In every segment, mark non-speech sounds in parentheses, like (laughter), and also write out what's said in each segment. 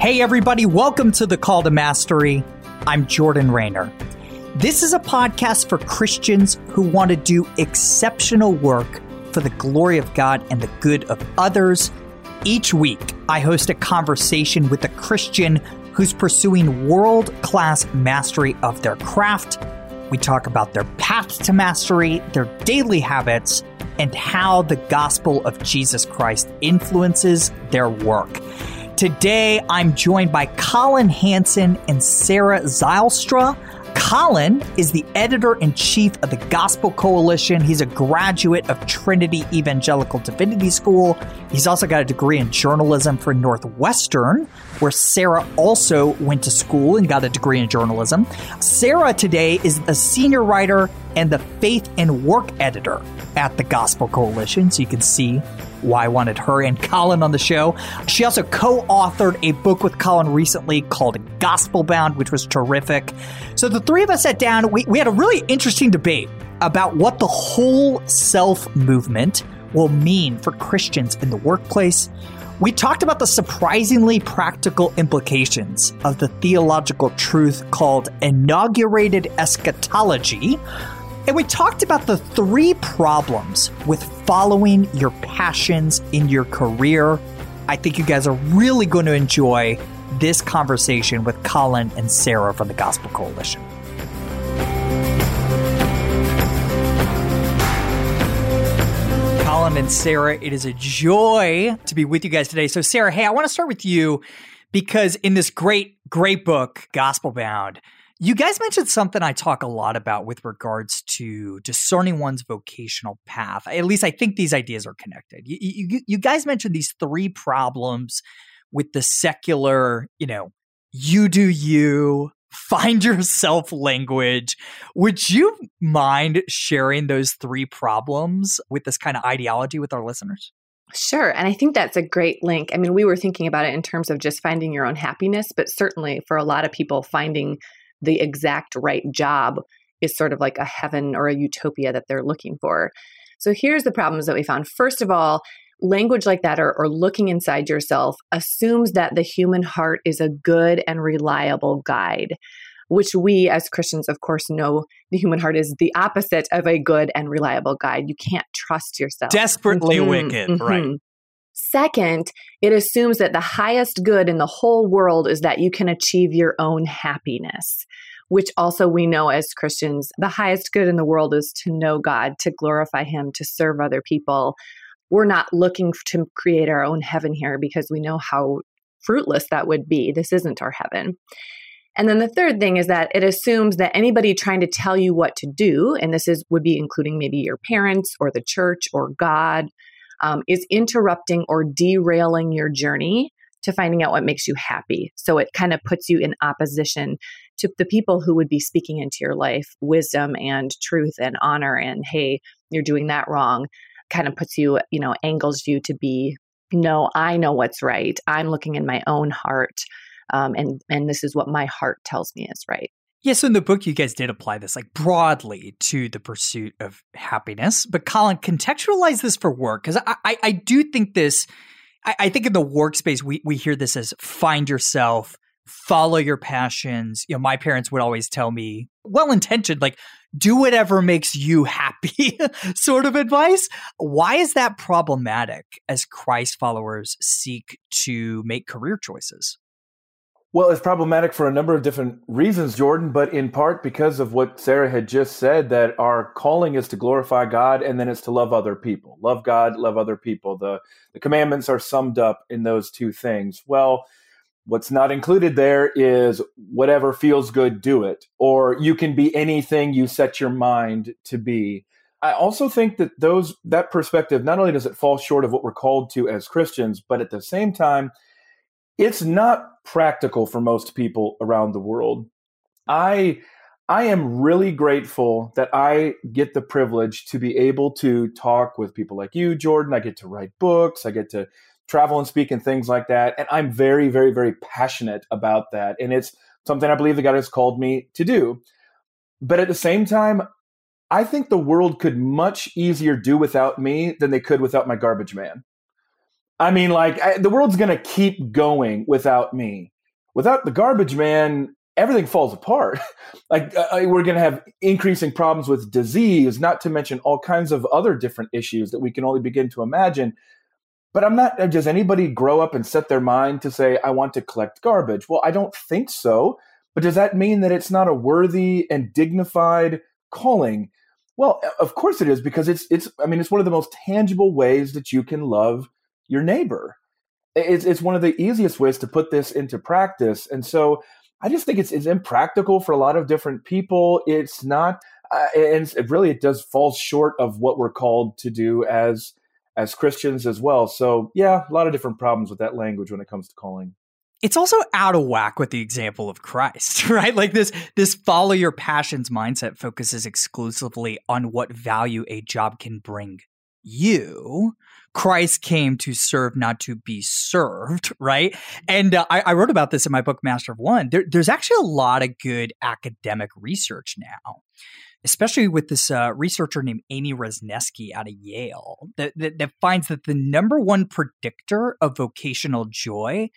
Hey, everybody, welcome to the Call to Mastery. I'm Jordan Raynor. This is a podcast for Christians who want to do exceptional work for the glory of God and the good of others. Each week, I host a conversation with a Christian who's pursuing world class mastery of their craft. We talk about their path to mastery, their daily habits, and how the gospel of Jesus Christ influences their work. Today, I'm joined by Collin Hansen and Sarah Zylstra. Collin is the editor in chief of the Gospel Coalition. He's a graduate of Trinity Evangelical Divinity School. He's also got a degree in journalism from Northwestern, where Sarah also went to school and got a degree in journalism. Sarah today is a senior writer and the faith and work editor at the Gospel Coalition. So you can see why I wanted her and Collin on the show. She also co authored a book with Collin recently called Gospel Bound, which was terrific. So the three of us sat down. We, we had a really interesting debate about what the whole self movement will mean for Christians in the workplace. We talked about the surprisingly practical implications of the theological truth called inaugurated eschatology and we talked about the three problems with following your passions in your career. I think you guys are really going to enjoy this conversation with Collin and Sarah from the Gospel Coalition. Collin and Sarah, it is a joy to be with you guys today. So, Sarah, hey, I want to start with you because in this great, great book, Gospel Bound, you guys mentioned something I talk a lot about with regards to discerning one's vocational path. At least I think these ideas are connected. You, you, you guys mentioned these three problems with the secular, you know, you do you, find (laughs) yourself language. Would you mind sharing those three problems with this kind of ideology with our listeners? Sure. And I think that's a great link. I mean, we were thinking about it in terms of just finding your own happiness, but certainly for a lot of people, finding the exact right job is sort of like a heaven or a utopia that they're looking for. So here's the problems that we found. First of all, language like that or, or looking inside yourself assumes that the human heart is a good and reliable guide which we as Christians, of course, know the human heart is the opposite of a good and reliable guide. You can't trust yourself. Desperately mm-hmm, wicked, mm-hmm. right? Second, it assumes that the highest good in the whole world is that you can achieve your own happiness, which also we know as Christians, the highest good in the world is to know God, to glorify Him, to serve other people. We're not looking to create our own heaven here because we know how fruitless that would be. This isn't our heaven. And then the third thing is that it assumes that anybody trying to tell you what to do, and this is would be including maybe your parents or the church or God um, is interrupting or derailing your journey to finding out what makes you happy. So it kind of puts you in opposition to the people who would be speaking into your life wisdom and truth and honor and hey, you're doing that wrong. Kind of puts you, you know, angles you to be no, I know what's right. I'm looking in my own heart. Um, and and this is what my heart tells me is right. Yeah, so in the book, you guys did apply this like broadly to the pursuit of happiness. But Collin, contextualize this for work because I, I, I, do think this. I, I, think in the workspace we we hear this as find yourself, follow your passions. You know, my parents would always tell me, well intentioned, like do whatever makes you happy, (laughs) sort of advice. Why is that problematic as Christ followers seek to make career choices? Well, it's problematic for a number of different reasons, Jordan, but in part because of what Sarah had just said that our calling is to glorify God and then it's to love other people. Love God, love other people. The, the commandments are summed up in those two things. Well, what's not included there is whatever feels good, do it. Or you can be anything you set your mind to be. I also think that those that perspective not only does it fall short of what we're called to as Christians, but at the same time, it's not practical for most people around the world. I I am really grateful that I get the privilege to be able to talk with people like you, Jordan. I get to write books, I get to travel and speak and things like that. And I'm very, very, very passionate about that. And it's something I believe that God has called me to do. But at the same time, I think the world could much easier do without me than they could without my garbage man. I mean, like, I, the world's to keep going without me. Without the garbage man, everything falls apart. (laughs) like uh, uh we're going to have increasing problems with disease, not to mention all kinds of other different issues that we can only begin to imagine. But I'm not, uh, does anybody grow up and set their mind to say, I want to collect garbage? Well, I don't think so. But does that mean that it's not a worthy and dignified calling? Well, of course it is because it's it's I mean it's one of the most tangible ways that you can love your neighbor. It's it's one of the easiest ways to put this into practice. And so I just think it's it's impractical for a lot of different people. It's not, uh, and it really it does fall short of what we're called to do as as Christians as well. So yeah, a lot of different problems with that language when it comes to calling. It's also out of whack with the example of Christ, (laughs) right? Like this this follow your passions mindset focuses exclusively on what value a job can bring you. Christ came to serve, not to be served, right? And uh, I, I, wrote about this in my book, Master of One. There, there's actually a lot of good academic research now, especially with this uh, researcher named Amy Wrzesniewski out of Yale, that, that, that finds that the number one predictor of vocational joy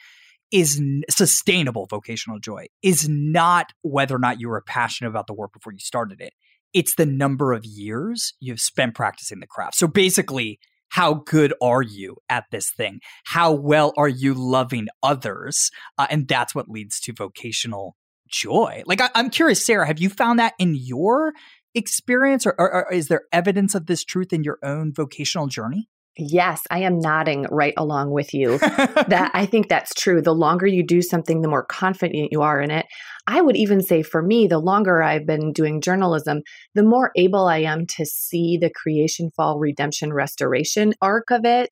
is sustainable vocational joy is not whether or not you were passionate about the work before you started it it's the number of years you've spent practicing the craft. So basically, how good are you at this thing? How well are you loving others? Uh, and that's what leads to vocational joy. Like, I, am curious, Sarah, have you found that in your experience, or, or, or is there evidence of this truth in your own vocational journey? Yes, I am nodding right along with you. that (laughs) I think that's true. The longer you do something, the more confident you are in it. I would even say for me, the longer I've been doing journalism, the more able I am to see the creation, fall, redemption, restoration arc of it,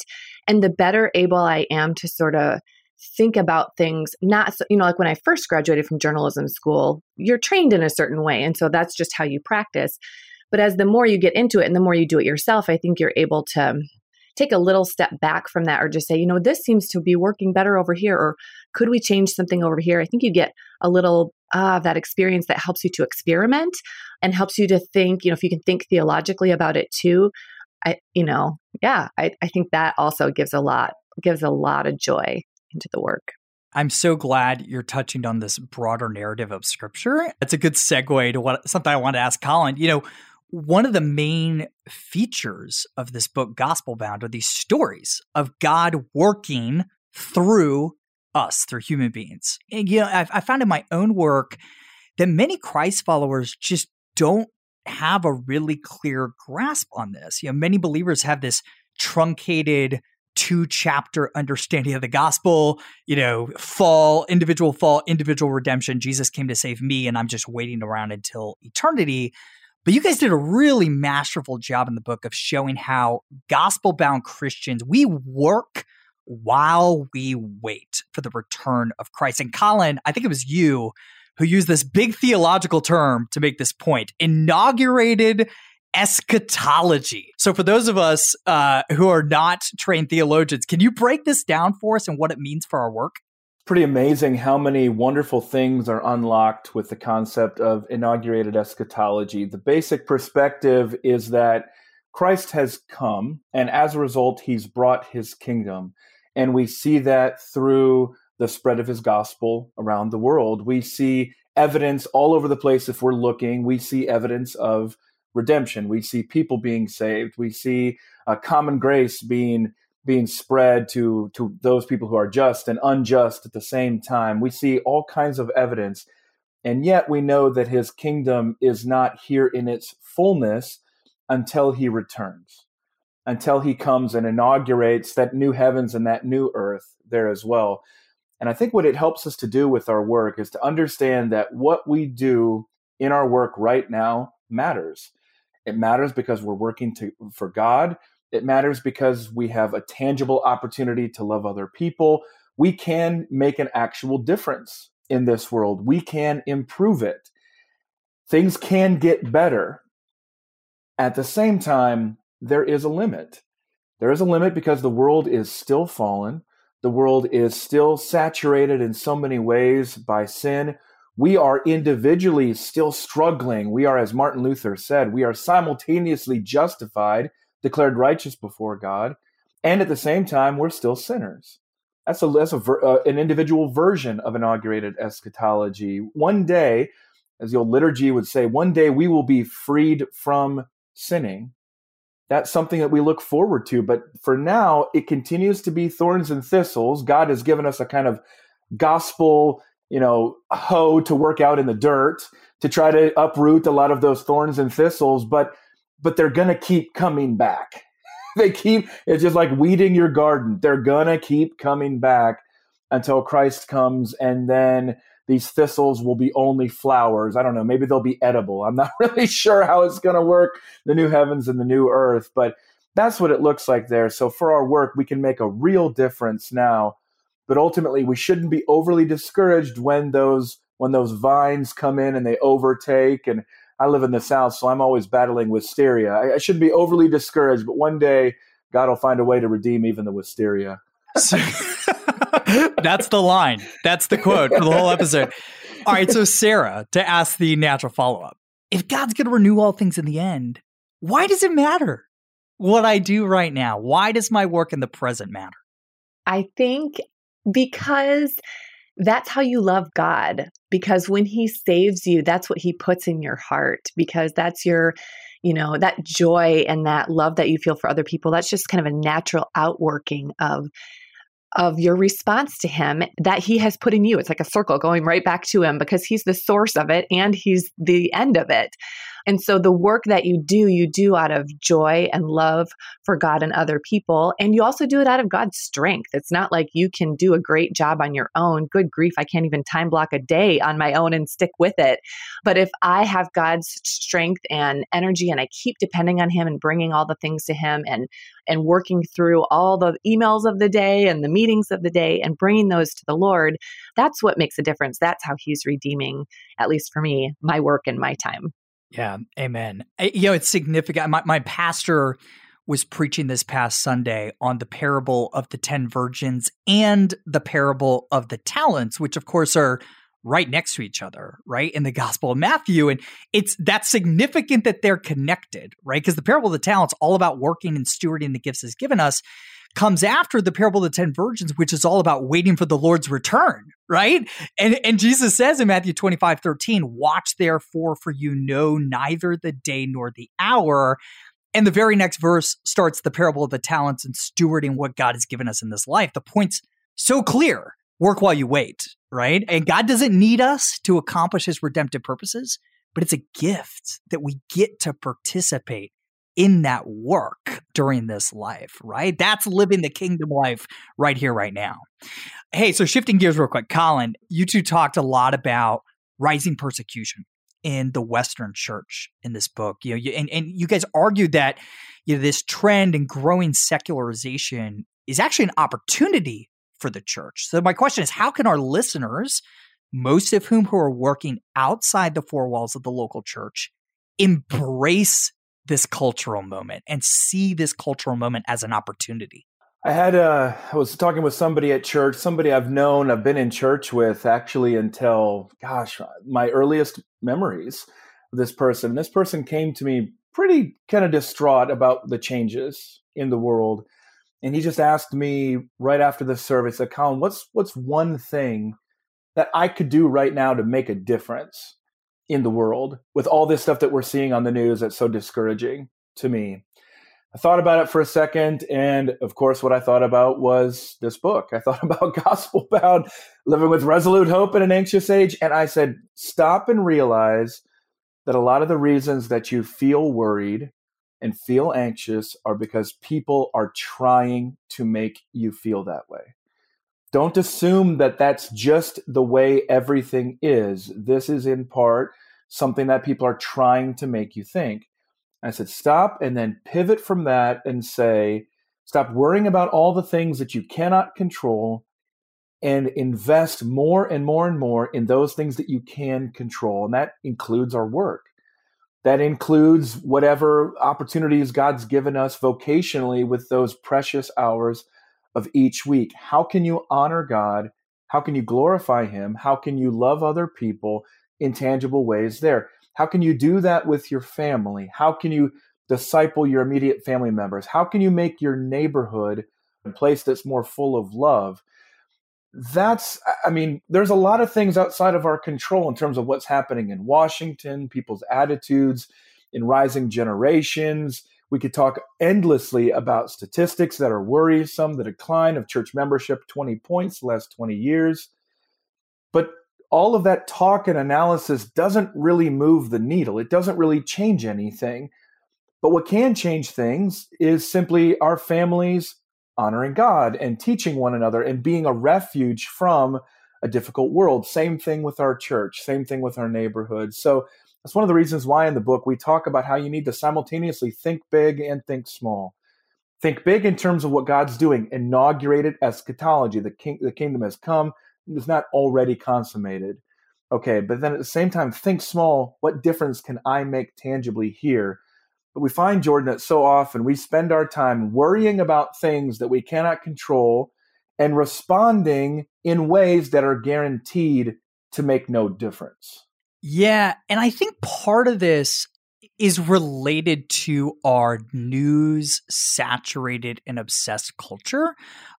and the better able I am to sort of think about things not you know like when i first graduated from journalism school you're trained in a certain way and so that's just how you practice but as the more you get into it and the more you do it yourself i think you're able to take a little step back from that or just say, you know, this seems to be working better over here, or could we change something over here? I think you get a little ah, that experience that helps you to experiment and helps you to think, you know, if you can think theologically about it too. I, you know, yeah, I, I think that also gives a lot, gives a lot of joy into the work. I'm so glad you're touching on this broader narrative of scripture. It's a good segue to what something I want to ask Collin. You know, one of the main features of this book, Gospel Bound, are these stories of God working through us, through human beings. And, you know, I've, I found in my own work that many Christ followers just don't have a really clear grasp on this. You know, many believers have this truncated two chapter understanding of the gospel, you know, fall, individual fall, individual redemption. Jesus came to save me, and I'm just waiting around until eternity. But you guys did a really masterful job in the book of showing how gospel bound Christians, we work while we wait for the return of Christ. And Collin, I think it was you who used this big theological term to make this point inaugurated eschatology. So, for those of us uh, who are not trained theologians, can you break this down for us and what it means for our work? Pretty amazing how many wonderful things are unlocked with the concept of inaugurated eschatology. The basic perspective is that Christ has come, and as a result, he's brought his kingdom. And we see that through the spread of his gospel around the world. We see evidence all over the place if we're looking. We see evidence of redemption. We see people being saved. We see a common grace being being spread to to those people who are just and unjust at the same time. We see all kinds of evidence, and yet we know that his kingdom is not here in its fullness until he returns, until he comes and inaugurates that new heavens and that new earth there as well. And I think what it helps us to do with our work is to understand that what we do in our work right now matters. It matters because we're working to, for God it matters because we have a tangible opportunity to love other people. we can make an actual difference in this world. We can improve it. Things can get better. At the same time, there is a limit. There is a limit because the world is still fallen. The world is still saturated in so many ways by sin. We are individually still struggling. We are, as Martin Luther said, we are simultaneously justified, declared righteous before God, and at the same time, we're still sinners. That's a that's a uh, an individual version of inaugurated eschatology. One day, as the old liturgy would say, one day we will be freed from sinning. That's something that we look forward to. But for now, it continues to be thorns and thistles. God has given us a kind of gospel, you know, hoe to work out in the dirt to try to uproot a lot of those thorns and thistles. But but they're going to keep coming back (laughs) they keep it's just like weeding your garden. They're gonna keep coming back until Christ comes, and then these thistles will be only flowers. I don't know. Maybe they'll be edible. I'm not (laughs) really sure how it's going to work, the new heavens and the new earth, but that's what it looks like there. So for our work, we can make a real difference now. But ultimately, we shouldn't be overly discouraged when those when those vines come in and they overtake and I live in the South, so I'm always battling wisteria. I, I shouldn't be overly discouraged, but one day God will find a way to redeem even the wisteria. (laughs) That's the line. That's the quote for the whole episode. All right, so Sarah, to ask the natural follow up if God's going to renew all things in the end, why does it matter what I do right now? Why does my work in the present matter? I think because that's how you love God because when he saves you that's what he puts in your heart because that's your you know that joy and that love that you feel for other people that's just kind of a natural outworking of of your response to him that he has put in you. It's like a circle going right back to him because he's the source of it and he's the end of it and so the work that you do, you do out of joy and love for God and other people. And you also do it out of God's strength. It's not like you can do a great job on your own. Good grief, I can't even time block a day on my own and stick with it. But if I have God's strength and energy and I keep depending on Him and bringing all the things to Him and and working through all the emails of the day and the meetings of the day and bringing those to the Lord, that's what makes a difference. That's how He's redeeming, at least for me, my work and my time. Yeah, amen. Eh, you know, it's significant. My, my pastor was preaching this past Sunday on the parable of the 10 virgins and the parable of the talents, which of course are right next to each other, right? In the Gospel of Matthew. And it's that's significant that they're connected, right? Because the parable of the talents all about working and stewarding the gifts he's given us comes after the parable of the 10 virgins, which is all about waiting for the Lord's return, right? And, and Jesus says in Matthew 25, 13, watch therefore, for you know neither the day nor the hour. And the very next verse starts the parable of the talents and stewarding what God has given us in this life. The point's so clear work while you wait, right? And God doesn't need us to accomplish his redemptive purposes, but it's a gift that we get to participate in that work during this life, right? That's living the kingdom life right here, right now. Hey, so shifting gears real quick, Collin, you two talked a lot about rising persecution in the Western church in this book. You know, you, and, and you guys argued that you know this trend and growing secularization is actually an opportunity for the church. So my question is, how can our listeners, most of whom who are working outside the four walls of the local church, embrace this cultural moment and see this cultural moment as an opportunity? I had uh, I was talking with somebody at church, somebody I've known, I've been in church with actually until gosh, my earliest memories of this person. This person came to me pretty kind of distraught about the changes in the world. And he just asked me right after the service, Collin, what's what's one thing that I could do right now to make a difference? In the world with all this stuff that we're seeing on the news that's so discouraging to me. I thought about it for a second, and of course, what I thought about was this book. I (laughs) thought about Gospel Bound, living with resolute hope in an anxious age, and I said, stop and realize that a lot of the reasons that you feel worried and feel anxious are because people are trying to make you feel that way. Don't assume that that's just the way everything is. This is in part something that people are trying to make you think. I said, stop and then pivot from that and say, stop worrying about all the things that you cannot control and invest more and more and more in those things that you can control. And that includes our work. That includes whatever opportunities God's given us vocationally with those precious hours of each week. How can you honor God? How can you glorify Him? How can you love other people in tangible ways there? How can you do that with your family? How can you disciple your immediate family members? How can you make your neighborhood a place that's more full of love? That's, I mean, there's a lot of things outside of our control in terms of what's happening in Washington, people's attitudes, in rising generations. We could talk endlessly about statistics that are worrisome, the decline of church membership 20 points last 20 years. But all of that talk and analysis doesn't really move the needle. It doesn't really change anything. But what can change things is simply our families honoring God and teaching one another and being a refuge from a difficult world. Same thing with our church, same thing with our neighborhood. So that's one of the reasons why in the book we talk about how you need to simultaneously think big and think small. Think big in terms of what God's doing, inaugurated eschatology. The, king, the kingdom has come, it's not already consummated. Okay, but then at the same time, think small. What difference can I make tangibly here? But we find, Jordan, that so often we spend our time worrying about things that we cannot control and responding in ways that are guaranteed to make no difference. Yeah. And I think part of this is related to our news saturated and obsessed culture.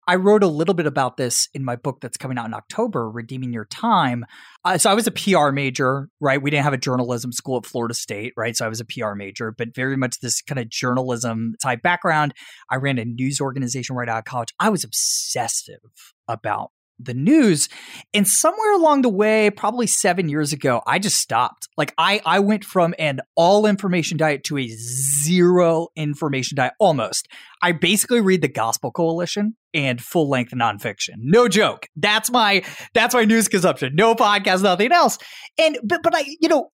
I wrote a little bit about this in my book that's coming out in October, Redeeming Your Time. Uh, so I was a PR major, right? We didn't have a journalism school at Florida State, right? So I was a PR major, but very much this kind of journalism type background. I ran a news organization right out of college. I was obsessive about the news. And somewhere along the way, probably seven years ago, I just stopped. Like I, I went from an all information diet to a zero information diet almost. I basically read the Gospel Coalition and full length nonfiction. No joke. That's my that's my news consumption. No podcast, nothing else. And but but I, you know,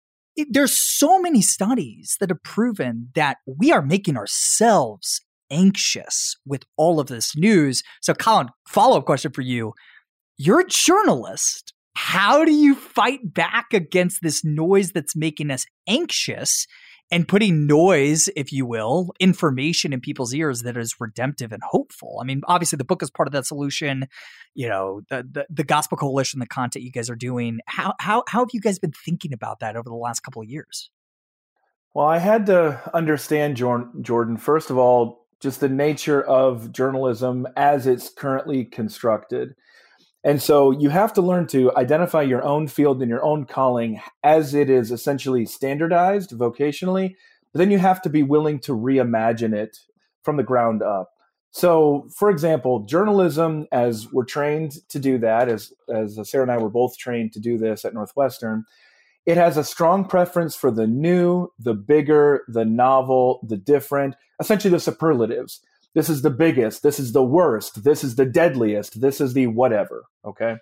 there's so many studies that have proven that we are making ourselves anxious with all of this news. So, Collin, follow up question for you you're a journalist. How do you fight back against this noise that's making us anxious and putting noise, if you will, information in people's ears that is redemptive and hopeful? I mean, obviously, the book is part of that solution. You know, the the, the Gospel Coalition, the content you guys are doing. How how how have you guys been thinking about that over the last couple of years? Well, I had to understand Jordan. First of all, just the nature of journalism as it's currently constructed and so you have to learn to identify your own field and your own calling as it is essentially standardized vocationally. But then you have to be willing to reimagine it from the ground up. So, for example, journalism, as we're trained to do that, as, as Sarah and I were both trained to do this at Northwestern, it has a strong preference for the new, the bigger, the novel, the different, essentially the superlatives. This is the biggest. This is the worst. This is the deadliest. This is the whatever. Okay.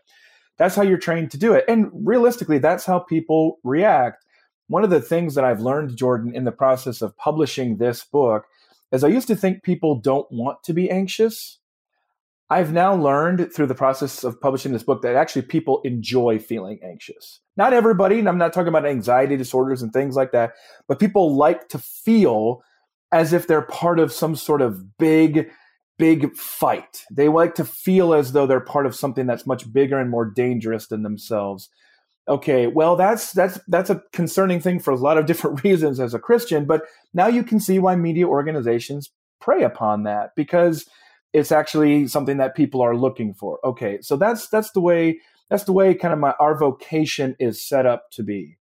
That's how you're trained to do it. And realistically, that's how people react. One of the things that I've learned, Jordan, in the process of publishing this book is I used to think people don't want to be anxious. I've now learned through the process of publishing this book that actually people enjoy feeling anxious. Not everybody, and I'm not talking about anxiety disorders and things like that, but people like to feel as if they're part of some sort of big, big fight. They like to feel as though they're part of something that's much bigger and more dangerous than themselves. Okay, well that's that's that's a concerning thing for a lot of (laughs) different reasons as a Christian, but now you can see why media organizations prey upon that because it's actually something that people are looking for. Okay, so that's that's the way that's the way kind of my our vocation is set up to be.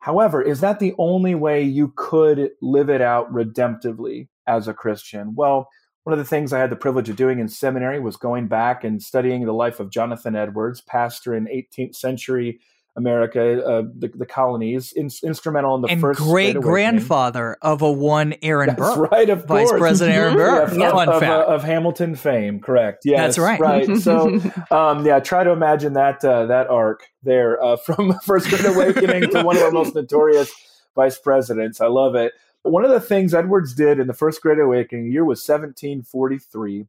However, is that the only way you could live it out redemptively as a Christian? Well, one of the things I had the privilege of doing in seminary was going back and studying the life of Jonathan Edwards, pastor in 18th century America, uh, the, the colonies, in, instrumental in the and first great grandfather of a one Aaron That's Burr, right, of Vice course. President Aaron Burr. (laughs) yeah, Fun of, fact. uh, of Hamilton fame, correct? Yes, That's right. Right. So, (laughs) um, yeah, try to imagine that uh, that arc there uh, (laughs) from First Great Awakening to one of our most notorious vice presidents. I love it. One of the things Edwards did in the First Great Awakening, year was 1743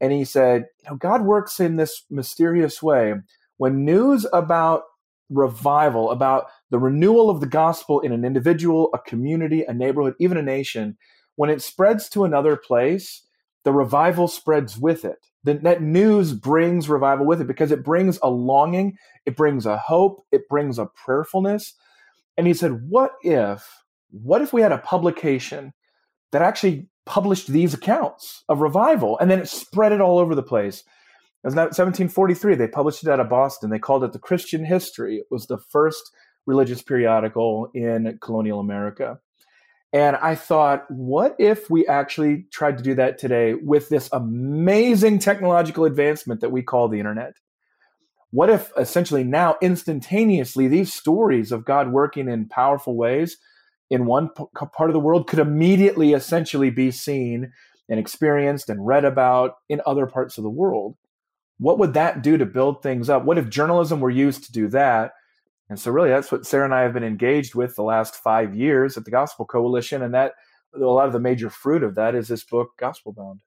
And he said, you know, God works in this mysterious way. When news about revival, about the renewal of the gospel in an individual, a community, a neighborhood, even a nation, when it spreads to another place, the revival spreads with it. The, that news brings revival with it because it brings a longing, it brings a hope, it brings a prayerfulness. And he said, What if, what if we had a publication that actually published these accounts of revival and then it spread it all over the place? It was 1743. They published it out of Boston. They called it the Christian History. It was the first religious periodical in colonial America. And I thought, what if we actually tried to do that today with this amazing technological advancement that we call the internet? What if essentially now, instantaneously, these stories of God working in powerful ways in one p- part of the world could immediately essentially be seen and experienced and read about in other parts of the world? What would that do to build things up? What if journalism were used to do that? And so, really, that's what Sarah and I have been engaged with the last five years at the Gospel Coalition. And that a lot of the major fruit of that is this book, Gospel Bound.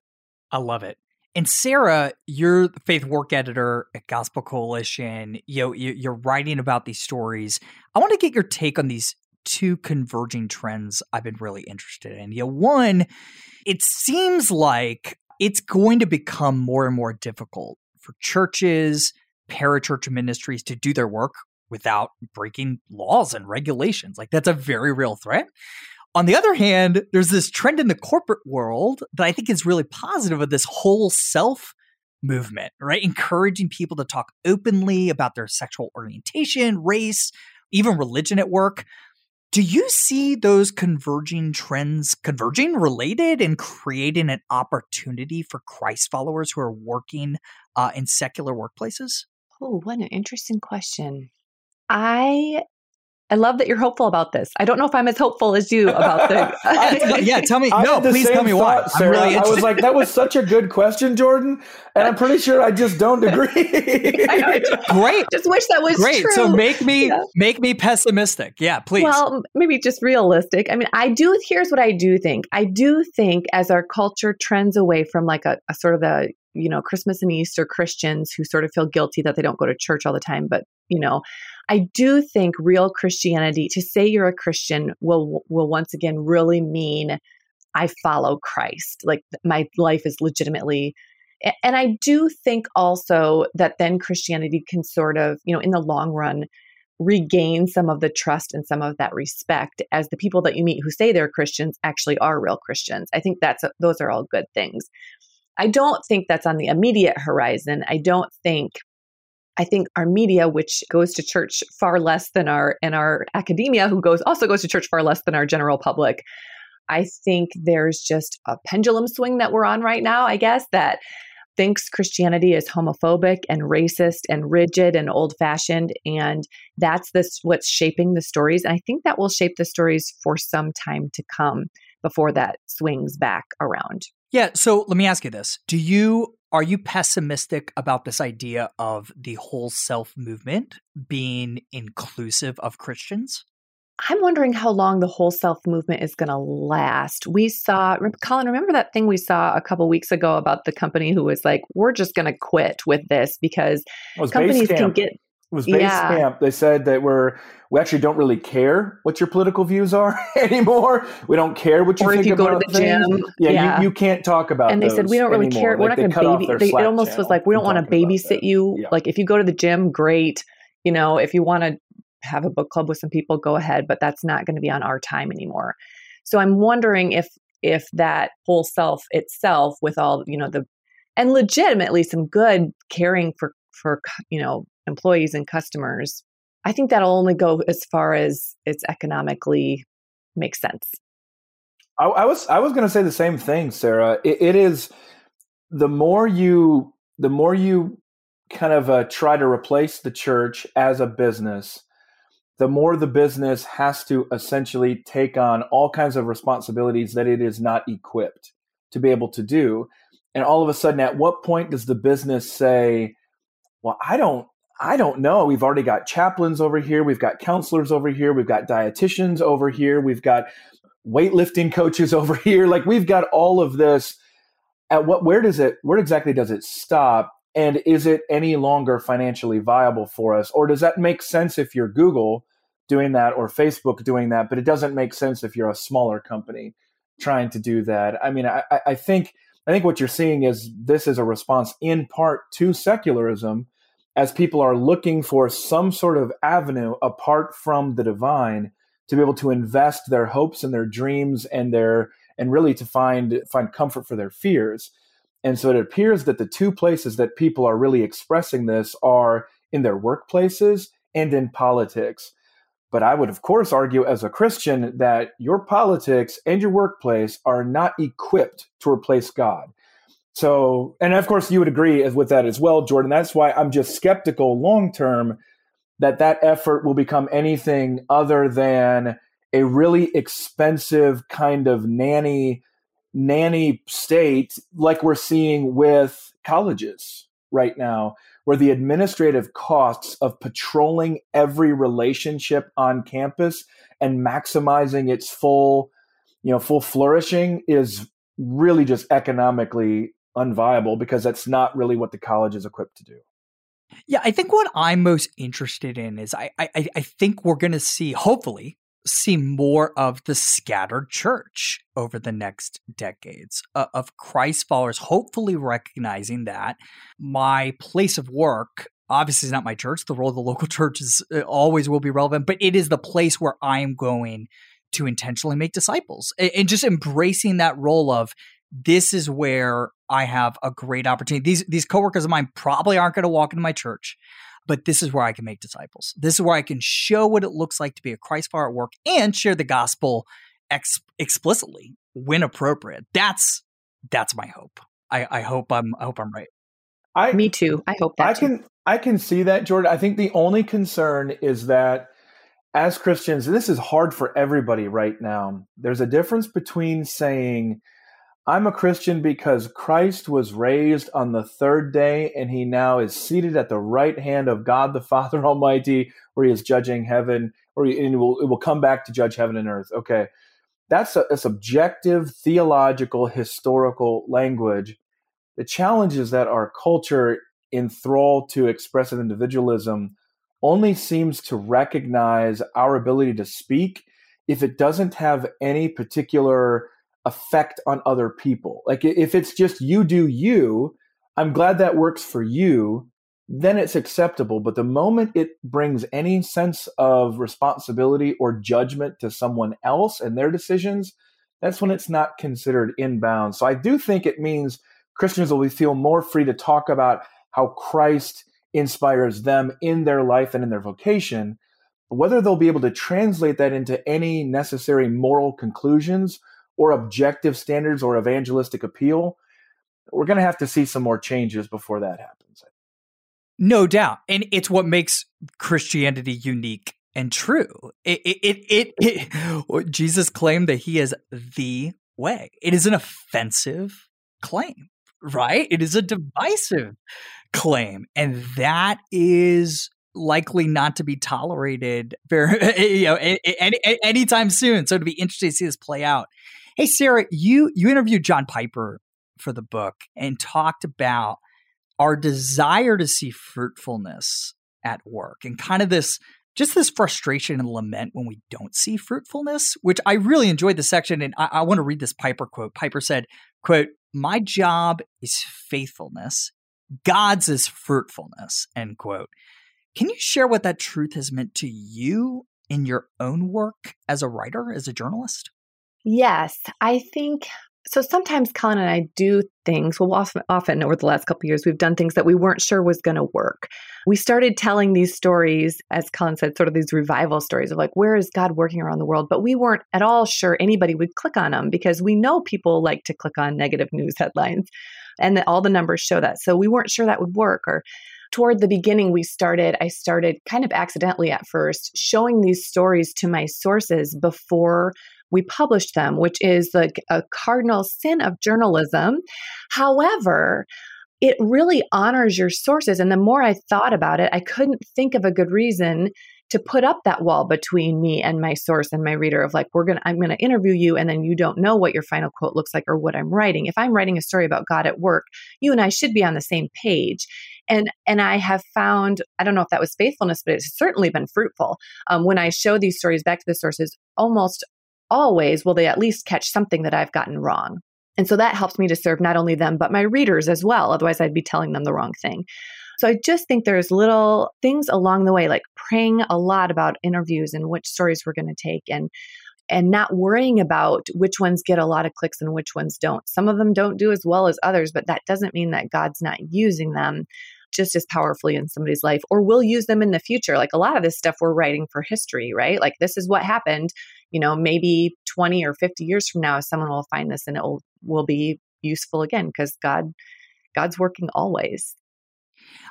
I love it. And Sarah, you're the faith work editor at Gospel Coalition. You know, you're writing about these stories. I want to get your take on these two converging trends I've been really interested in. You know, one, it seems like it's going to become more and more difficult for churches, parachurch ministries to do their work without breaking laws and regulations. Like that's a very real threat. On the other hand, there's this trend in the corporate world that I think is really positive of this whole self movement, right? Encouraging people to talk openly about their sexual orientation, race, even religion at work. Do you see those converging trends converging related and creating an opportunity for Christ followers who are working uh, in secular workplaces? Oh, what an interesting question. I I love that you're hopeful about this. I don't know if I'm as hopeful as you about the. (laughs) Uh, yeah, tell me. no, please tell me thought, why. Sarah. I'm really I was like, that was such a good question, Jordan, and I'm pretty sure I just don't (laughs) agree. Great. Just wish that was great. True. So make me yeah. make me pessimistic. Yeah, please. Well, maybe just realistic. I mean, I do. Here's what I do think. I do think as our culture trends away from like a, a sort of the you know Christmas and Easter Christians who sort of feel guilty that they don't go to church all the time, but you know I do think real Christianity, to say you're a Christian, will will once again really mean I follow Christ. Like my life is legitimately and I do think also that then Christianity can sort of, you know, in the long run, regain some of the trust and some of that respect as the people that you meet who say they're Christians actually are real Christians. I think that's a, those are all good things. I don't think that's on the immediate horizon. I don't think I think our media, which goes to church far less than our and our academia, who goes also goes to church far less than our general public, I think there's just a pendulum swing that we're on right now. I guess that thinks Christianity is homophobic and racist and rigid and old fashioned, and that's this what's shaping the stories. And I think that will shape the stories for some time to come before that swings back around. Yeah. So let me ask you this: Do you are you pessimistic about this idea of the whole self movement being inclusive of Christians? I'm wondering how long the whole self movement is going to last. We saw, Collin, remember that thing we saw a couple weeks ago about the company who was like, we're just going to quit with this because companies can get it was base yeah. camp. They said that we're we actually don't really care what your political views are (laughs) anymore. We don't care what you or think if you go to the gym. Yeah, yeah. You, you, can't talk about. That. And they said we don't really anymore. care. We're not going to baby. They, it almost was like we don't want to babysit you. Yeah. Like if you go to the gym, great. You know, if you want to have a book club with some people, go ahead. But that's not going to be on our time anymore. So I'm wondering if if that whole self itself, with all you know the and legitimately some good caring for for you know employees and customers, I think that'll only go as far as it's economically makes sense. I, I was I was going to say the same thing, Sarah. It, it is the more you the more you kind of uh, try to replace the church as a business, the more the business has to essentially take on all kinds of responsibilities that it is not equipped to be able to do. And all of a sudden, at what point does the business say, "Well, I don't I don't know. We've already got chaplains over here. We've got counselors over here. We've got dietitians over here. We've got weightlifting coaches (laughs) over here. Like we've got all of this. at what where does it where exactly does it stop and is it any longer financially viable for us or does that make sense if you're google doing that or facebook doing that but it doesn't make sense if you're a smaller company trying to do that i mean i, I think i think what you're seeing is this is a response in part to secularism as people are looking for some sort of avenue apart from the divine to be able to invest their hopes and their dreams and their and really to find find comfort for their fears. And so it appears that the two places that people are really expressing this are in their workplaces and in politics. But I would, of course, argue as a Christian that your politics and your workplace are not equipped to replace God. So, and of course, you would agree with that as well, Jordan. That's why I'm just skeptical long term that that effort will become anything other than a really expensive kind of nanny nanny state like we're seeing with colleges right now where the administrative costs of patrolling every relationship on campus and maximizing its full you know full flourishing is really just economically unviable because that's not really what the college is equipped to do yeah, I think what I'm most interested in is I I, I think we're going to see, hopefully, see more of the scattered church over the next decades uh, of Christ followers, hopefully recognizing that my place of work obviously is not my church. The role of the local (laughs) church is uh, always will be relevant, but it is the place where I am going to intentionally make disciples and, and just embracing that role of this is where I have a great opportunity. These these coworkers of mine probably aren't going to walk into my church, but this is where I can make disciples. This is where I can show what it looks like to be a Christ follower at work and share the gospel ex- explicitly when appropriate. That's that's my hope. I, I hope I'm I hope I'm right. I, Me too. I hope that I too. can I can see that, Jordan. I think the only concern is that as Christians, this is hard for everybody right now. There's a difference between saying I'm a Christian because Christ was raised on the third day and he now is seated at the right hand of God the Father (laughs) Almighty, where he is judging heaven, or he, and it will, it will come back to judge heaven and earth. Okay. That's a, a subjective, theological, historical language. The challenge is that our culture, enthralled to expressive individualism, only seems to recognize our ability to speak if it doesn't have any particular effect on other people. Like if it's just you do you, I'm glad that works for you, then it's acceptable. But the moment it brings any sense of responsibility or judgment to someone else and their decisions, that's when it's not considered inbound. So I do think it means Christians will feel more free to talk about how Christ inspires them in their life and in their vocation. Whether they'll be able to translate that into any necessary moral conclusions or objective standards or evangelistic appeal, we're going to have to see some more changes before that happens. No doubt. And it's what makes Christianity unique and true. It, it, it, it, (laughs) Jesus claimed that he is the way. It is an offensive claim, right? It is a divisive claim. And that is likely not to be tolerated very, (laughs) you know, any, anytime soon. So to be interesting to see this play out Hey, Sarah, you you interviewed John Piper for the book and talked about our desire to see fruitfulness at work and kind of this just this frustration and lament when we don't see fruitfulness, which I really enjoyed the section. And I, I want to read this Piper quote. Piper said, quote, my job is faithfulness. God's is fruitfulness, end quote. Can you share what that truth has meant to you in your own work as a writer, as a journalist? Yes, I think so. Sometimes Collin and I do things. Well, often, often over the last couple years, we've done things that we weren't sure was going to work. We started telling these stories, as Collin said, sort of these revival stories of like, where is God working around the world? But we weren't at all sure anybody would click on them because we know people like to click on negative news (laughs) headlines, and that all the numbers show that. So we weren't sure that would work. Or toward the beginning, we started. I started kind of accidentally at first showing these stories to my sources before we published them, which is like a cardinal sin of journalism. However, it really honors your sources. And the more I thought about it, I couldn't think of a good reason to put up that wall between me and my source and my reader of like we're going to I'm going to interview you and then you don't know what your final quote looks like or what I'm writing. If I'm writing a story about God at work, you and I should be on the same page. And and I have found I don't know if that was faithfulness, but it's certainly been fruitful. Um, when I show these stories back to the sources, almost always will they at least catch something that I've gotten wrong. And so that helps me to serve not only them, but my readers as well. Otherwise, I'd be telling them the wrong thing. So I just think there's little things along the way, like praying a lot about interviews and which stories we're going to take and and not worrying about which ones get a lot of clicks and which ones don't. Some of them don't do as well as others, but that doesn't mean that God's not using them just as powerfully in somebody's life or will use them in the future. Like a lot of this stuff we're writing for history, right? Like this is what happened, you know, maybe 20 or 50 years from now someone will find this and it will, will be useful again because God God's working always.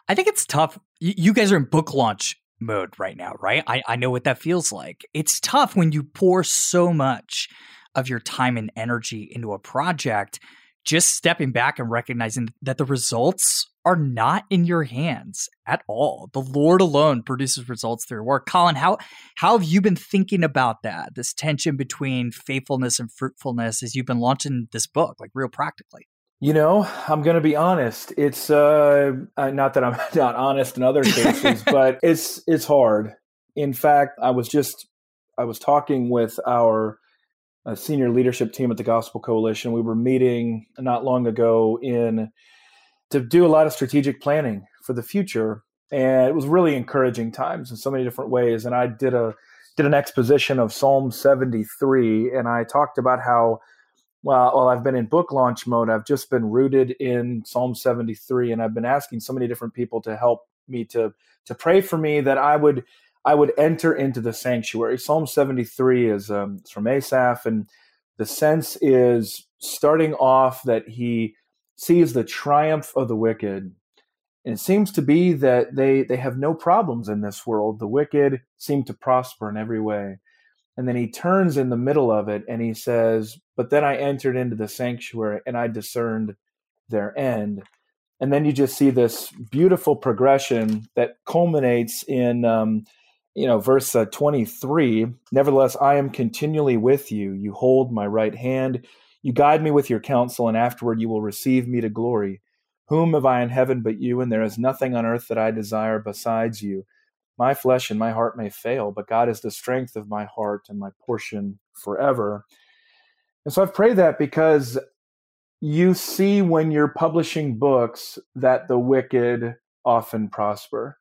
I think it's tough. You guys are in book launch mode right now, right? I, I know what that feels like. It's tough when you pour so much of your time and energy into a project, just stepping back and recognizing that the results are not in your hands at all. The Lord alone produces results through your work. Collin, how how have you been thinking about that? This tension between faithfulness and fruitfulness as you've been launching this book, like real practically. You know, I'm going to be honest. It's uh, not that I'm (laughs) not honest in other cases, (laughs) but it's it's hard. In fact, I was just I was talking with our uh, senior leadership team at the Gospel Coalition. We were meeting not long ago in to do a lot of strategic planning for the future, and it was really encouraging times in so many different ways. And I did a did an exposition of Psalm 73, and I talked about how well, I've been in book launch mode. I've just been rooted in Psalm 73, and I've been asking so many different people to help me to to pray for me that I would I would enter into the sanctuary. Psalm 73 is um, from Asaph, and the sense is starting off that he sees the triumph of the wicked. And it seems to be that they they have no problems in this world. The wicked seem to prosper in every way. And then he turns in the middle of it and he says, But then I entered into the sanctuary and I discerned their end. And then you just see this beautiful progression that culminates in, um, you know, verse uh, 23 Nevertheless, I am continually with you. You hold my right hand. You guide me with your counsel, and afterward you will receive me to glory. Whom have I in heaven but you? And there is nothing on earth that I desire besides you. My flesh and my heart may fail, but God is the strength of my heart and my portion forever. And so I've prayed that because you see when you're publishing books that the wicked often prosper.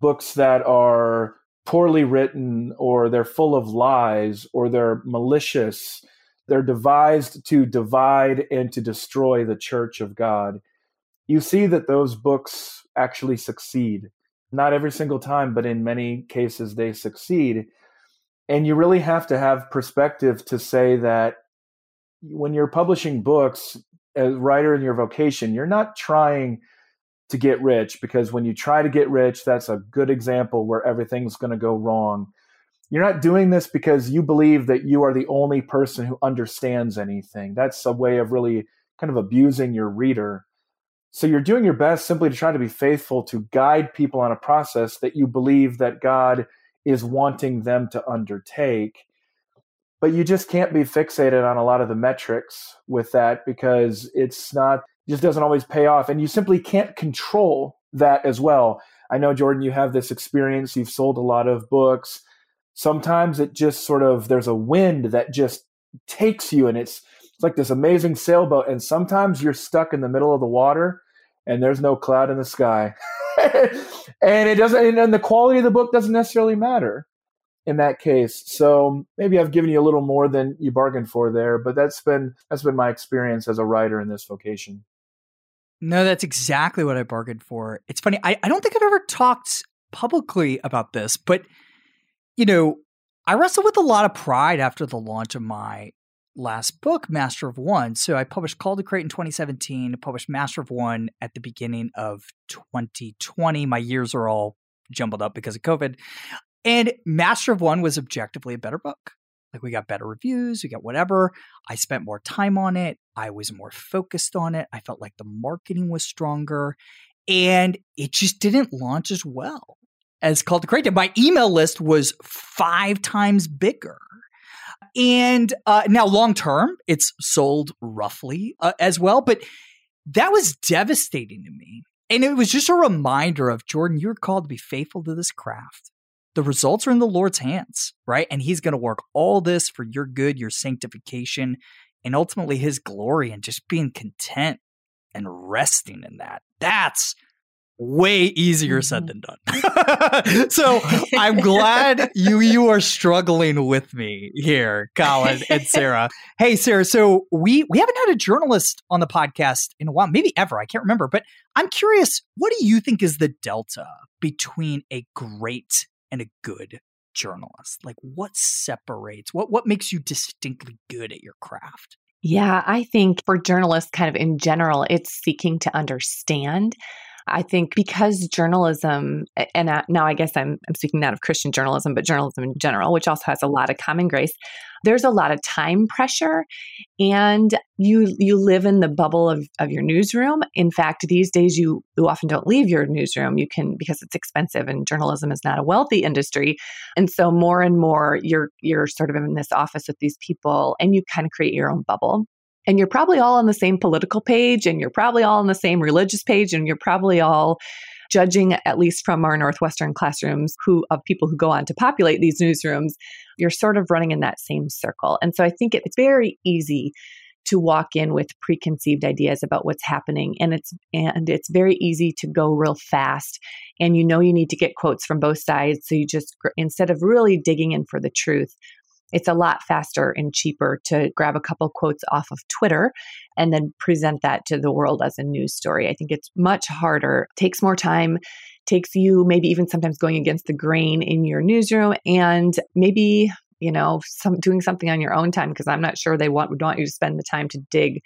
Books that are poorly written or they're full of lies or they're malicious. They're devised to divide and to destroy the church of God. You see that those books actually succeed not every single time, but in many cases they succeed. And you really have to have perspective to say that when you're publishing books, as writer in your vocation, you're not trying to get rich because when you try to get rich, that's a good example where everything's going to go wrong. You're not doing this because you believe that you are the only person who understands anything. That's a way of really kind of abusing your reader. So you're doing your best simply to try to be faithful to guide people on a process that you believe that God is wanting them to undertake. But you just can't be fixated on a lot of the metrics with that because it's not just doesn't always pay off and you simply can't control that as well. I know Jordan you have this experience, you've sold a lot of books. Sometimes it just sort of there's a wind that just takes you and it's it's like this amazing sailboat, and sometimes you're stuck in the middle of the water and there's no cloud in the sky. (laughs) and it doesn't and the quality of the book doesn't necessarily matter in that case. So maybe I've given you a little more than you bargained for there, but that's been that's been my experience as a writer in this vocation. No, that's exactly what I bargained for. It's funny, I, I don't think I've ever talked publicly about this, but you know, I wrestled with a lot of pride after the launch of my last book, Master of One. So I published Called to Create in 2017, published Master of One at the beginning of 2020. My years are all jumbled up because of COVID. And Master of One was objectively a better book. Like we got better reviews, we got whatever. I spent more time on it. I was more focused on it. I felt like the marketing was stronger and it just didn't launch as well. As Called to Create. My email list was five times bigger. And uh, now, long term, it's sold roughly uh, as well. But that was devastating to me. And it was just a reminder of Jordan, you're called to be faithful to this craft. The results are in the Lord's hands, right? And He's going to work all this for your good, your sanctification, and ultimately His glory, and just being content and resting in that. That's way easier said mm-hmm. than done. (laughs) so I'm glad you you are struggling with me here, Collin and Sarah. hey, Sarah. So we we haven't had a journalist on the podcast in a while, maybe ever. I can't remember, but I'm curious. What do you think is the delta between a great and a good journalist? Like, what separates? What what makes you distinctly good at your craft? Yeah, I think for journalists, kind of in general, it's seeking to understand I think because journalism, and now I guess I'm, I'm speaking not of Christian journalism, but journalism in general, which also has a lot of common grace, there's a lot of time pressure and you you live in the bubble of, of your newsroom. In fact, these days you, you often don't leave your newsroom. You can because it's expensive and journalism is not a wealthy industry. And so more and more you're you're sort of in this office with these people and you kind of create your own bubble and you're probably all on the same political page and you're probably all on the same religious page and you're probably all judging at least from our northwestern classrooms who of people who go on to populate these newsrooms you're sort of running in that same circle. And so i think it's very easy to walk in with preconceived ideas about what's happening and it's and it's very easy to go real fast and you know you need to get quotes from both sides so you just instead of really digging in for the truth it's a lot faster and cheaper to grab a couple quotes off of Twitter and then present that to the world as a news story. I think it's much harder, takes more time, takes you maybe even sometimes going against the grain in your newsroom and maybe you know some doing something on your own time because i'm not sure they want would want you to spend the time to dig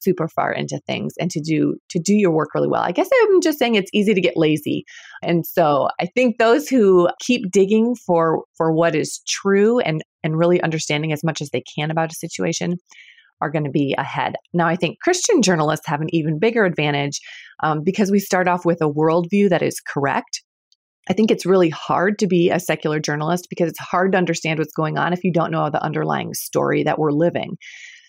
super far into things and to do to do your work really well. I guess I'm just saying it's easy to get lazy. And so I think those who keep digging for for what is true and and really understanding as much as they can about a situation are going to be ahead. Now, I think Christian journalists have an even bigger advantage um, because we start off with a worldview that is correct. I think it's really hard to be a secular journalist because it's hard to understand what's going on if you don't know the underlying story that we're living.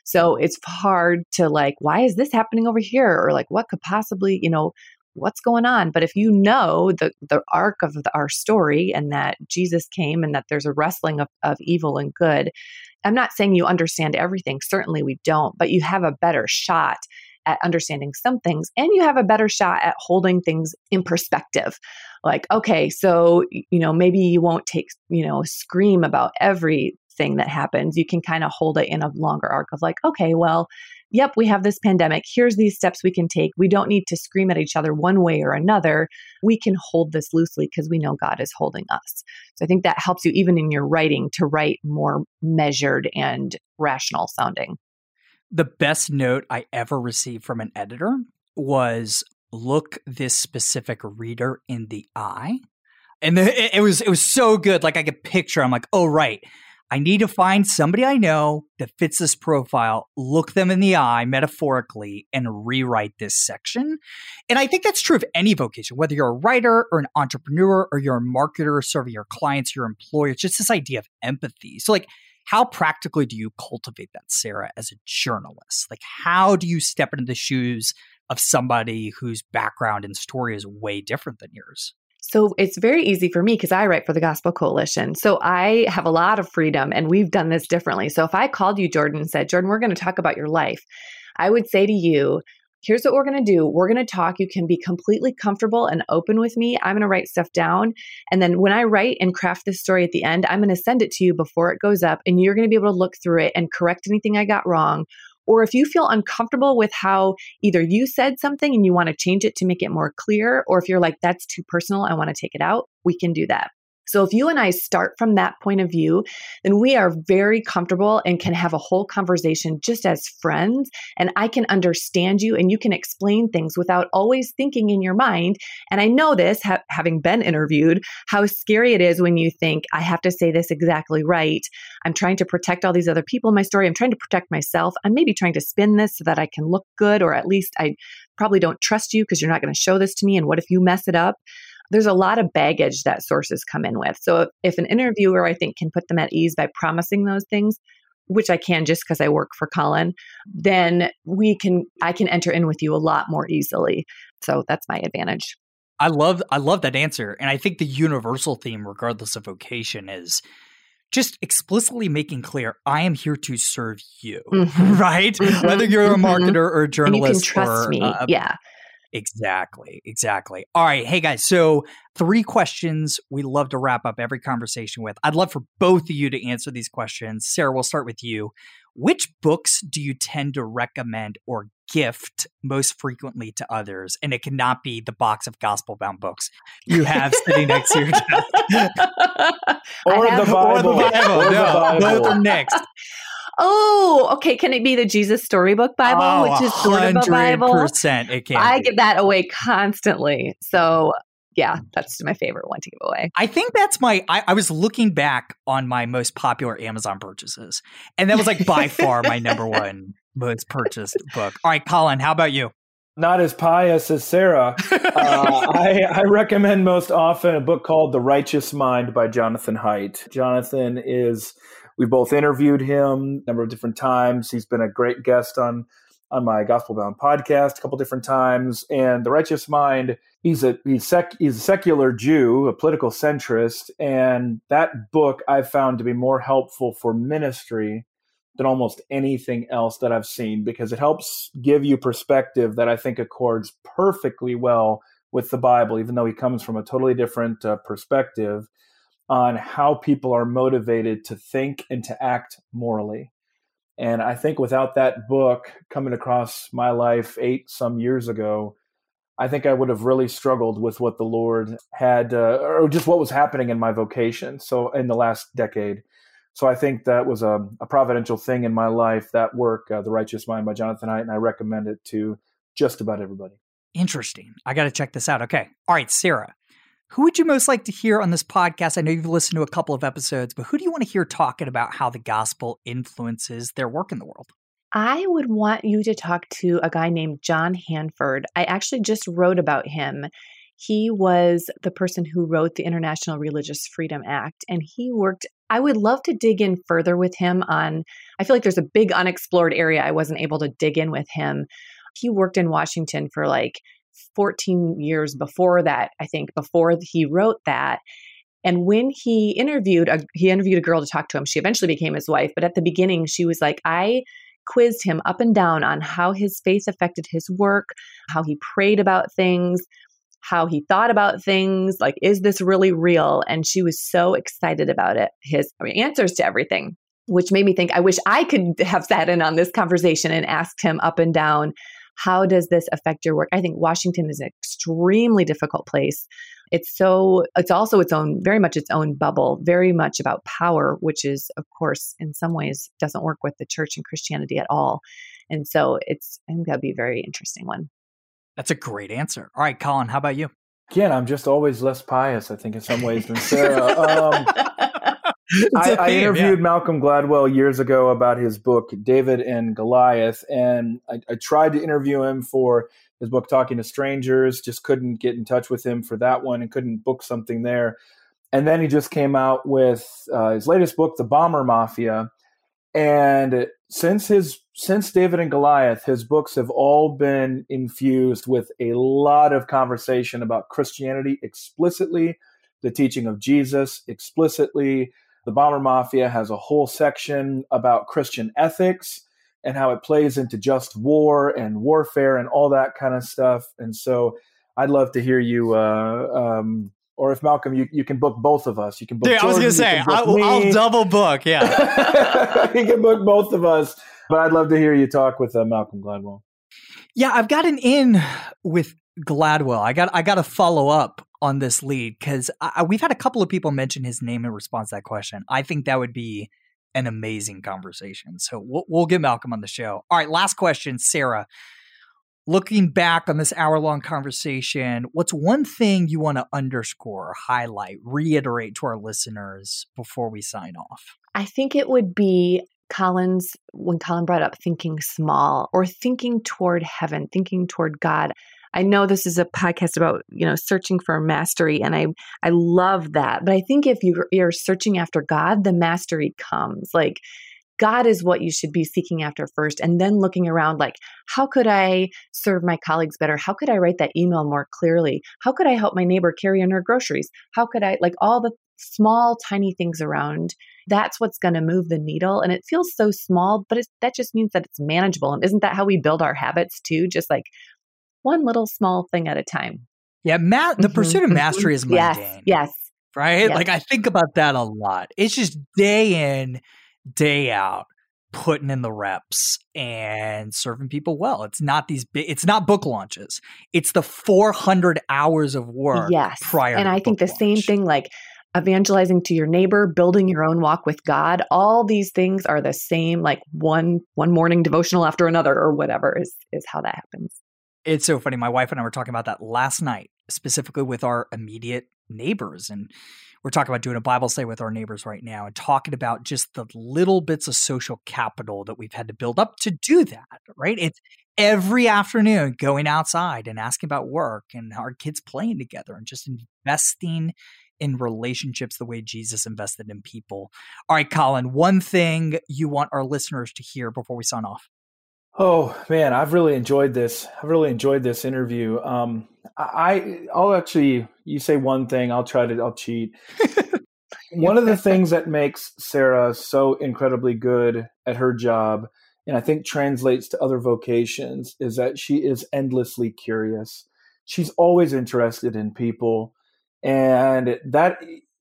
So it's hard to like, why is this happening over here? Or like, what could possibly, you know, what's going on? But if you know the, the arc of the, our story and that Jesus came and that there's a wrestling of, of evil and good, I'm not saying you understand everything. Certainly we don't, but you have a better shot at understanding some things and you have a better shot at holding things in perspective like okay so you know maybe you won't take you know scream about everything that happens, you can kind of hold it in a longer arc of like, okay, well, yep, we have this pandemic. Here's these steps we can take. We don't need to scream at each other one way or another. We can hold this loosely because we know God is holding us. So I think that helps you, even in your writing, to write more measured and rational sounding. The best note I ever received from an editor was look this specific reader in the eye. And the, it was it was so good. Like I could picture. I'm like, oh right, I need to find somebody I know that fits this profile, look them in the eye metaphorically, and rewrite this section. And I think that's true of any vocation, whether you're a writer or an entrepreneur or you're a marketer serving your clients, your employer, just this idea of empathy. So, like, how practically do you cultivate that, Sarah, as a journalist? Like, how do you step into the shoes of somebody whose background and story is way different than yours? So it's very easy for me because I write for the Gospel Coalition. So I have a lot of freedom and we've done this differently. So if I called you, Jordan, and said, Jordan, we're going to talk about your life, I would say to you, here's what we're going to do. We're going to talk. You can be completely comfortable and open with me. I'm going to write stuff down. And then when I write and craft this story at the end, I'm going to send it to you before it goes up. And you're going to be able to look through it and correct anything I got wrong or if you feel uncomfortable with how either you said something and you want to change it to make it more clear, or if you're like, that's too personal, I want to take it out, we can do that. So if you and I start from that point of view, then we are very comfortable and can have a whole conversation just as friends. And I can understand you and you can explain things without always thinking in your mind. And I know this, ha- having been interviewed, how scary it is when you think, I have to say this exactly right. I'm trying to protect all these other people in my story. I'm trying to protect myself. I'm maybe trying to spin this so that I can look good, or at least I probably don't trust you because you're not going to show this to me. And what if you mess it up? There's a lot of baggage that sources come in with. So if, if an interviewer, I think, can put them at ease by promising those things, which I can just because I work for Collin, then we can I can enter in with you a lot more easily. So that's my advantage. I love I love that answer. And I think the universal theme, regardless of vocation, is just explicitly making clear I am here to serve you, mm-hmm. (laughs) right? Mm-hmm. Whether you're a mm-hmm. marketer or a journalist. And you can trust or, me. Uh, yeah. Exactly. Exactly. All right. Hey, guys. So, three questions we love to wrap up every conversation with. I'd love for both of you to answer these questions. Sarah, we'll start with you. Which books do you tend to recommend or gift most frequently to others? And it cannot be the box of gospel bound books you have sitting next to your (laughs) desk. or, the Bible. or the Bible. Or no, the Bible. both are next. Oh, okay. Can it be the Jesus Storybook Bible, oh, which is sort of a Bible? Percent, it can. I be. give that away constantly. So yeah, that's my favorite one to give away. I think that's my. I, I, was looking back on my most popular Amazon purchases, and that was like by far my number one most purchased book. All right, Collin, how about you? Not as pious as Sarah. (laughs) Uh, I, I recommend most often a book called The Righteous Mind by Jonathan Haidt. Jonathan is we both interviewed him a number of different times. He's been a great guest on on my Gospel Bound podcast a couple different times. And the Righteous Mind, he's a he's sec, he's a secular Jew, a political centrist, and that book I've found to be more helpful for ministry than almost anything else that I've seen because it helps give you perspective that I think accords perfectly well with the Bible, even though he comes from a totally different uh, perspective on how people are motivated to think and to act morally. And I think without that book coming across my life eight some years ago, I think I would have really struggled with what the Lord had, uh, or just what was happening in my vocation. So in the last decade. So I think that was a, a providential thing in my life. That work, uh, The Righteous Mind by Jonathan Haidt, and I recommend it to just about everybody. Interesting. I got to check this out. Okay. All right, Sarah. Who would you most like to hear on this podcast? I know you've listened to a couple of episodes, but who do you want to hear talking about how the gospel influences their work in the world? I would want you to talk to a guy named John Hanford. I actually just wrote about him. He was the person who wrote the International Religious Freedom Act, and he worked. I would love to dig in further with him on. I feel like there's a big unexplored area I wasn't able to dig in with him. He worked in Washington for like 14 years before that, I think, before he wrote that. And when he interviewed, a, he interviewed a girl to talk to him. She eventually became his wife. But at the beginning, she was like, I quizzed him up and down on how his faith affected his work, how he prayed about things, how he thought about things. Like, is this really real? And she was so excited about it, his answers to everything, which made me think, I wish I could have sat in on this conversation and asked him up and down how does this affect your work? I think Washington is an extremely difficult place. It's so, it's also its own, very much its own bubble, very much about power, which is, of course, in some ways doesn't work with the church and Christianity at all. And so it's, I think that'd be a very interesting one. That's a great answer. All right, Collin, how about you? Again, I'm just always less pious, I think, in some ways than Sarah. Um, (laughs) (laughs) I, I, interviewed yeah. Malcolm Gladwell years ago about his book David and Goliath, and I, I, tried to interview him for his book Talking to Strangers. Just couldn't get in touch with him for that one, and couldn't book something there. And then he just came out with uh, his latest book, The Bomber Mafia. And since his since David and Goliath, his books have all been infused with a lot of conversation about Christianity explicitly, the teaching of Jesus explicitly the Bomber Mafia has a whole section about Christian ethics and how it plays into just war and warfare and all that kind of stuff. And so I'd love to hear you, uh, um, or if Malcolm, you, you can book both of us. You can book. Dude, I was going to say, I'll, I'll, double book. Yeah. (laughs) you can book both of us. But I'd love to hear you talk with uh, Malcolm Gladwell. Yeah, I've got an in with Gladwell. I got I got to follow up on this lead because we've had a couple of people mention his name in response to that question. I think that would be an amazing conversation. So we'll, we'll get Malcolm on the show. All right, last question, Sarah. Looking back on this hour long conversation, what's one thing you want to underscore, highlight, reiterate to our listeners before we sign off? I think it would be Collin's, when Collin brought up thinking small or thinking toward heaven, thinking toward God. I know this is a podcast about, you know, searching for mastery and I I love that. But I think if you you're searching after God, the mastery comes. Like God is what you should be seeking after first and then looking around like how could I serve my colleagues better? How could I write that email more clearly? How could I help my neighbor carry in her groceries? How could I like all the small tiny things around that's what's going to move the needle and it feels so small but that just means that it's manageable and isn't that how we build our habits too just like one little small thing at a time yeah ma- the mm-hmm, pursuit of mm-hmm. mastery is mundane yes yes right yes. like i think about that a lot it's just day in day out putting in the reps and serving people well. It's not these big it's not book launches. It's the 400 hours of work yes. prior And I think the launch. same thing like evangelizing to your neighbor, building your own walk with God, all these things are the same like one one morning devotional after another or whatever is is how that happens. It's so funny. My wife and I were talking about that last night, specifically with our immediate neighbors and we're talking about doing a Bible study with our neighbors right now and talking about just the little bits of social capital that we've had to build up to do that, right? It's every afternoon going outside and asking about work and our kids playing together and just investing in relationships the way Jesus invested in people. All right, Collin, one thing you want our listeners to hear before we sign off. Oh man, I've really enjoyed this. I've really enjoyed this interview. Um, I I'll actually you say one thing, I'll try to I'll cheat. (laughs) one of the things that makes Sarah so incredibly good at her job, and I think translates to other vocations, is that she is endlessly curious. She's always interested in people and that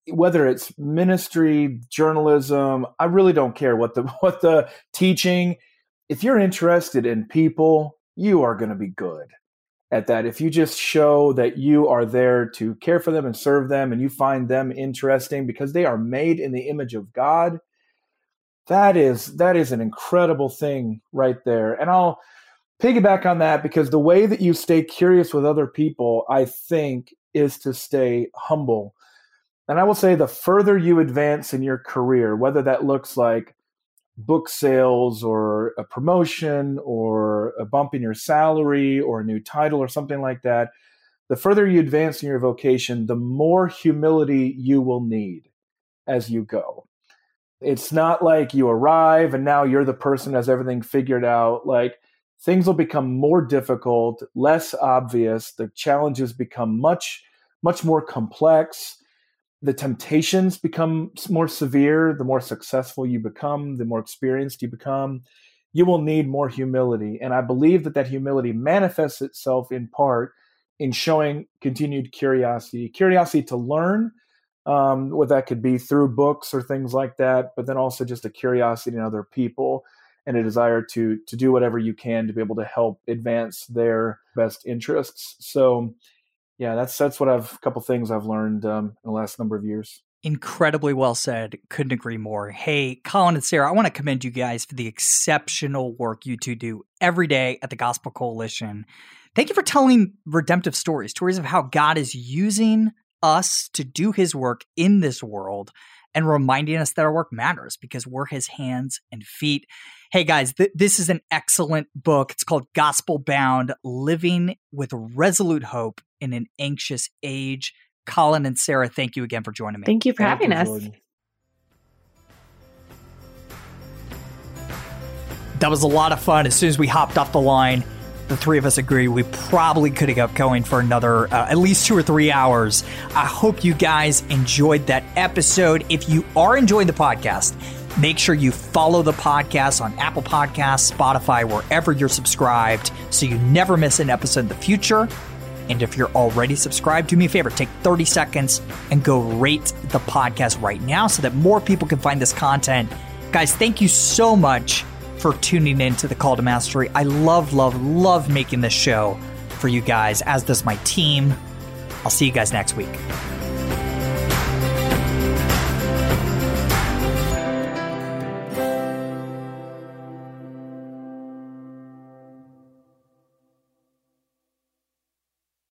whether it's ministry journalism i really don't care what the (laughs) what the teaching if you're interested in people you are going to be good at that if you just show that you are there to care for them and serve them and you find them interesting because they are made in the image of god that is that is an incredible thing right there and i'll piggyback on that because the way that you stay curious with other people i think is to stay humble. And I will say the further you advance in your career, whether that looks like book sales or a promotion or a bump in your salary or a new title or something like that, the further you advance in your vocation, the more humility you will need as you go. It's not like you arrive and now you're the person has everything figured out. Like things will become more difficult, less obvious. The challenges become much, much more complex. The temptations become more severe. The more successful you become, the more experienced you become. You will need more humility. And I believe that that humility manifests itself in part in showing continued curiosity, curiosity to learn, um, what that could be through books or things like that, but then also just a curiosity in other people and a desire to to do whatever you can to be able to help advance their best interests. So, yeah, that's that's what I've a couple things I've learned um, in the last number of years. Incredibly well said. Couldn't agree more. Hey, Collin and Sarah, I want to commend you guys for the exceptional work you two do every day at the Gospel Coalition. Thank you for telling redemptive stories, stories of how God is using us to do his work in this world and reminding us that our work matters because we're his hands and feet. Hey guys, th- this is an excellent book. It's called Gospel Bound Living with Resolute Hope in an Anxious Age. Collin and Sarah, thank you again for joining me. Thank you for thank having you, us. Jordan. That was a lot of fun. As soon as we hopped off the line, the three of us agree we probably could have kept going for another uh, at least two or three hours. I hope you guys enjoyed that episode. If you are enjoying the podcast, make sure you follow the podcast on Apple Podcasts, Spotify, wherever you're subscribed so you never miss an episode in the future. And if you're already subscribed, do me a favor, take 30 seconds and go rate the podcast right now so that more people can find this content. Guys, thank you so much for tuning in to the Call to Mastery. I love, love, love making this show for you guys, as does my team. I'll see you guys next week.